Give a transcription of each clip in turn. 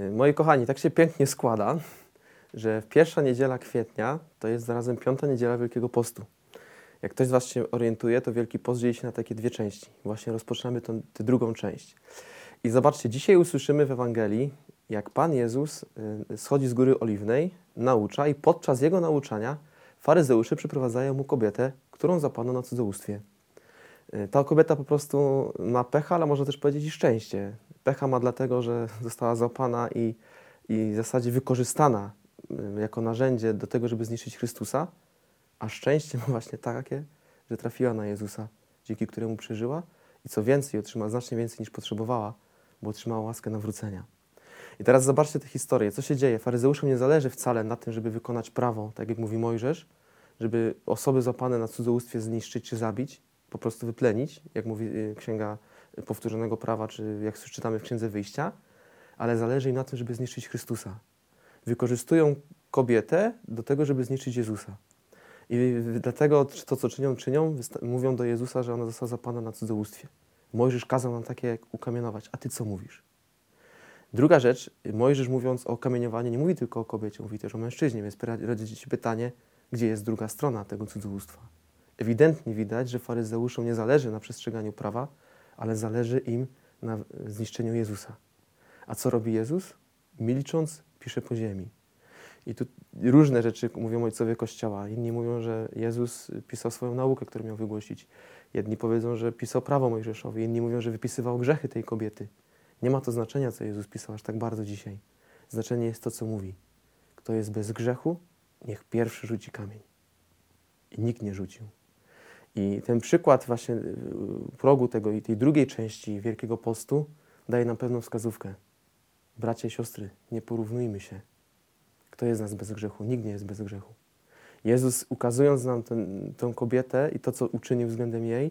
Y, Moi kochani, tak się pięknie składa, że pierwsza niedziela kwietnia to jest zarazem piąta niedziela Wielkiego Postu. Jak ktoś z Was się orientuje, to Wielki Post dzieli się na takie dwie części. Właśnie rozpoczynamy tą, tę drugą część. I zobaczcie, dzisiaj usłyszymy w Ewangelii, jak Pan Jezus y, schodzi z Góry Oliwnej, naucza i podczas Jego nauczania faryzeusze przyprowadzają Mu kobietę, którą zapano na cudzołóstwie. Y, Ta kobieta po prostu ma pecha, ale można też powiedzieć i szczęście. Pecha ma dlatego, że została złapana i, i w zasadzie wykorzystana jako narzędzie do tego, żeby zniszczyć Chrystusa, a szczęście ma właśnie takie, że trafiła na Jezusa, dzięki któremu przeżyła i co więcej, otrzymała znacznie więcej niż potrzebowała, bo otrzymała łaskę nawrócenia. I teraz zobaczcie tę historię. Co się dzieje? Faryzeuszom nie zależy wcale na tym, żeby wykonać prawo, tak jak mówi Mojżesz, żeby osoby złapane na cudzołóstwie zniszczyć czy zabić, po prostu wyplenić, jak mówi y, Księga Powtórzonego Prawa, czy jak czytamy w Księdze Wyjścia, ale zależy im na tym, żeby zniszczyć Chrystusa. Wykorzystują kobietę do tego, żeby zniszczyć Jezusa. I dlatego to, co czynią, czynią, mówią do Jezusa, że ona została zapana na cudzołóstwie. Mojżesz kazał nam takie ukamienować, a ty co mówisz? Druga rzecz, Mojżesz mówiąc o kamieniowaniu nie mówi tylko o kobiecie, mówi też o mężczyźnie, więc rodzi się pytanie, gdzie jest druga strona tego cudzołóstwa. Ewidentnie widać, że faryzeuszom nie zależy na przestrzeganiu prawa, ale zależy im na zniszczeniu Jezusa. A co robi Jezus? Milcząc, pisze po ziemi. I tu różne rzeczy mówią ojcowie Kościoła. Inni mówią, że Jezus pisał swoją naukę, którą miał wygłosić. Jedni powiedzą, że pisał prawo Mojżeszowi, inni mówią, że wypisywał grzechy tej kobiety. Nie ma to znaczenia, co Jezus pisał aż tak bardzo dzisiaj. Znaczenie jest to, co mówi. Kto jest bez grzechu, niech pierwszy rzuci kamień. I nikt nie rzucił. I ten przykład właśnie y, progu tego i tej drugiej części Wielkiego Postu daje nam pewną wskazówkę. Bracia i siostry, nie porównujmy się. Kto jest z nas bez grzechu? Nikt nie jest bez grzechu. Jezus, ukazując nam ten, tę kobietę i to, co uczynił względem jej,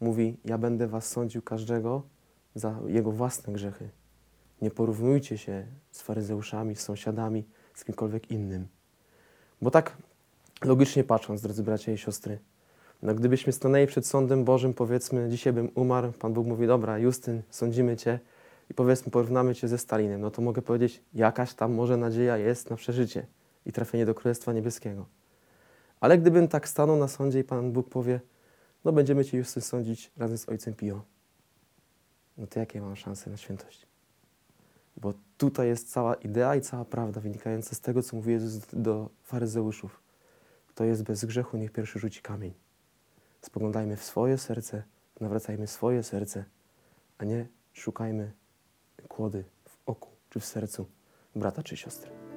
mówi: Ja będę was sądził każdego za jego własne grzechy. Nie porównujcie się z faryzeuszami, z sąsiadami, z kimkolwiek innym. Bo tak logicznie patrząc, drodzy bracia i siostry, no gdybyśmy stanęli przed sądem Bożym, powiedzmy, dzisiaj bym umarł, Pan Bóg mówi, dobra, Justyn, sądzimy Cię i powiedzmy, porównamy Cię ze Stalinem, no to mogę powiedzieć, jakaś tam może nadzieja jest na przeżycie i trafienie do Królestwa Niebieskiego. Ale gdybym tak stanął na sądzie i Pan Bóg powie, no będziemy Cię Justyn sądzić razem z Ojcem Pio, no to jakie mam szanse na świętość? Bo tutaj jest cała idea i cała prawda wynikająca z tego, co mówi Jezus do faryzeuszów. Kto jest bez grzechu, niech pierwszy rzuci kamień. Spoglądajmy w swoje serce, nawracajmy swoje serce, a nie szukajmy kłody w oku czy w sercu brata czy siostry.